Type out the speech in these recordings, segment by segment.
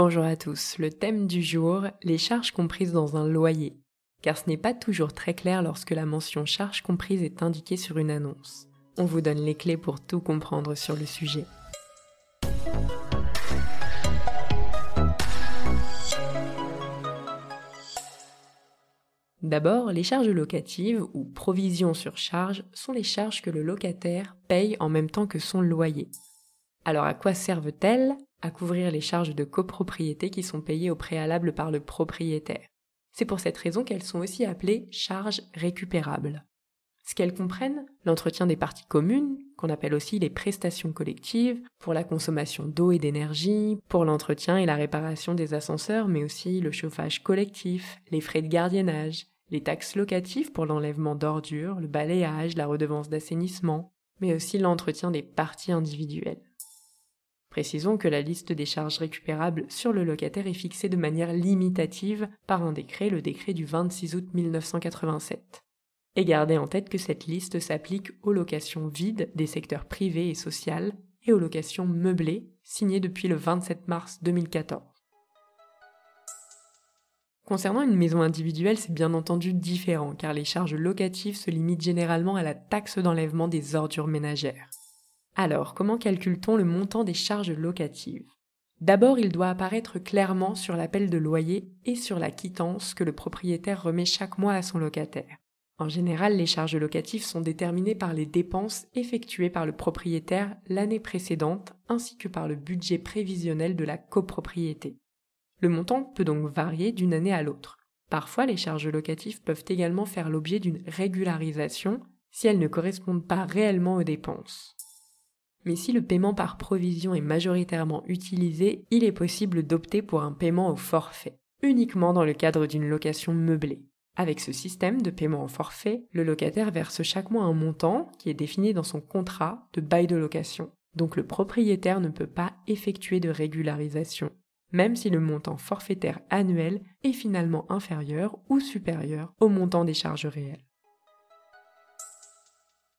Bonjour à tous, le thème du jour, les charges comprises dans un loyer. Car ce n'est pas toujours très clair lorsque la mention charges comprises est indiquée sur une annonce. On vous donne les clés pour tout comprendre sur le sujet. D'abord, les charges locatives ou provisions sur charge sont les charges que le locataire paye en même temps que son loyer. Alors à quoi servent-elles À couvrir les charges de copropriété qui sont payées au préalable par le propriétaire? C'est pour cette raison qu'elles sont aussi appelées charges récupérables. Ce qu'elles comprennent, l'entretien des parties communes, qu'on appelle aussi les prestations collectives, pour la consommation d'eau et d'énergie, pour l'entretien et la réparation des ascenseurs, mais aussi le chauffage collectif, les frais de gardiennage, les taxes locatives pour l'enlèvement d'ordures, le balayage, la redevance d'assainissement, mais aussi l'entretien des parties individuelles. Précisons que la liste des charges récupérables sur le locataire est fixée de manière limitative par un décret, le décret du 26 août 1987. Et gardez en tête que cette liste s'applique aux locations vides des secteurs privés et sociaux et aux locations meublées signées depuis le 27 mars 2014. Concernant une maison individuelle, c'est bien entendu différent car les charges locatives se limitent généralement à la taxe d'enlèvement des ordures ménagères. Alors, comment calcule-t-on le montant des charges locatives? D'abord, il doit apparaître clairement sur l'appel de loyer et sur la quittance que le propriétaire remet chaque mois à son locataire. En général, les charges locatives sont déterminées par les dépenses effectuées par le propriétaire l'année précédente ainsi que par le budget prévisionnel de la copropriété. Le montant peut donc varier d'une année à l'autre. Parfois, les charges locatives peuvent également faire l'objet d'une régularisation si elles ne correspondent pas réellement aux dépenses. Mais si le paiement par provision est majoritairement utilisé, il est possible d'opter pour un paiement au forfait, uniquement dans le cadre d'une location meublée. Avec ce système de paiement au forfait, le locataire verse chaque mois un montant qui est défini dans son contrat de bail de location. Donc le propriétaire ne peut pas effectuer de régularisation même si le montant forfaitaire annuel est finalement inférieur ou supérieur au montant des charges réelles.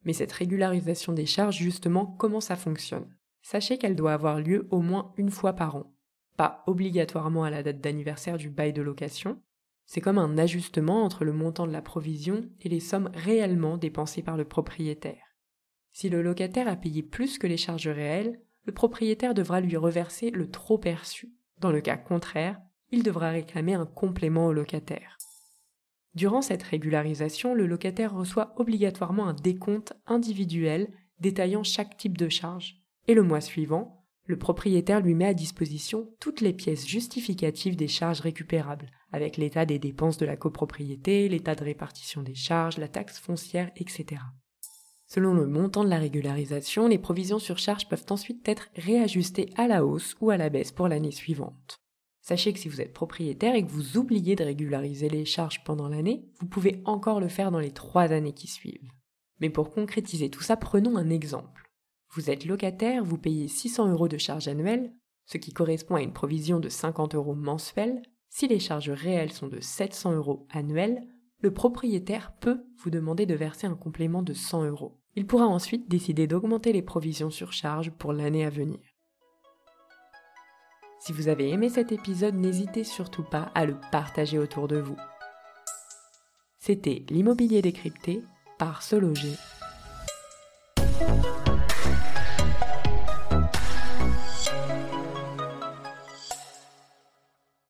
Mais cette régularisation des charges, justement, comment ça fonctionne? Sachez qu'elle doit avoir lieu au moins une fois par an, pas obligatoirement à la date d'anniversaire du bail de location. C'est comme un ajustement entre le montant de la provision et les sommes réellement dépensées par le propriétaire. Si le locataire a payé plus que les charges réelles, le propriétaire devra lui reverser le trop perçu. Dans le cas contraire, il devra réclamer un complément au locataire. Durant cette régularisation, le locataire reçoit obligatoirement un décompte individuel détaillant chaque type de charge. Et le mois suivant, le propriétaire lui met à disposition toutes les pièces justificatives des charges récupérables, avec l'état des dépenses de la copropriété, l'état de répartition des charges, la taxe foncière, etc. Selon le montant de la régularisation, les provisions sur charge peuvent ensuite être réajustées à la hausse ou à la baisse pour l'année suivante. Sachez que si vous êtes propriétaire et que vous oubliez de régulariser les charges pendant l'année, vous pouvez encore le faire dans les trois années qui suivent. Mais pour concrétiser tout ça, prenons un exemple. Vous êtes locataire, vous payez 600 euros de charges annuelles, ce qui correspond à une provision de 50 euros mensuels. Si les charges réelles sont de 700 euros annuels, le propriétaire peut vous demander de verser un complément de 100 euros. Il pourra ensuite décider d'augmenter les provisions sur charge pour l'année à venir. Si vous avez aimé cet épisode, n'hésitez surtout pas à le partager autour de vous. C'était l'immobilier décrypté par Sologer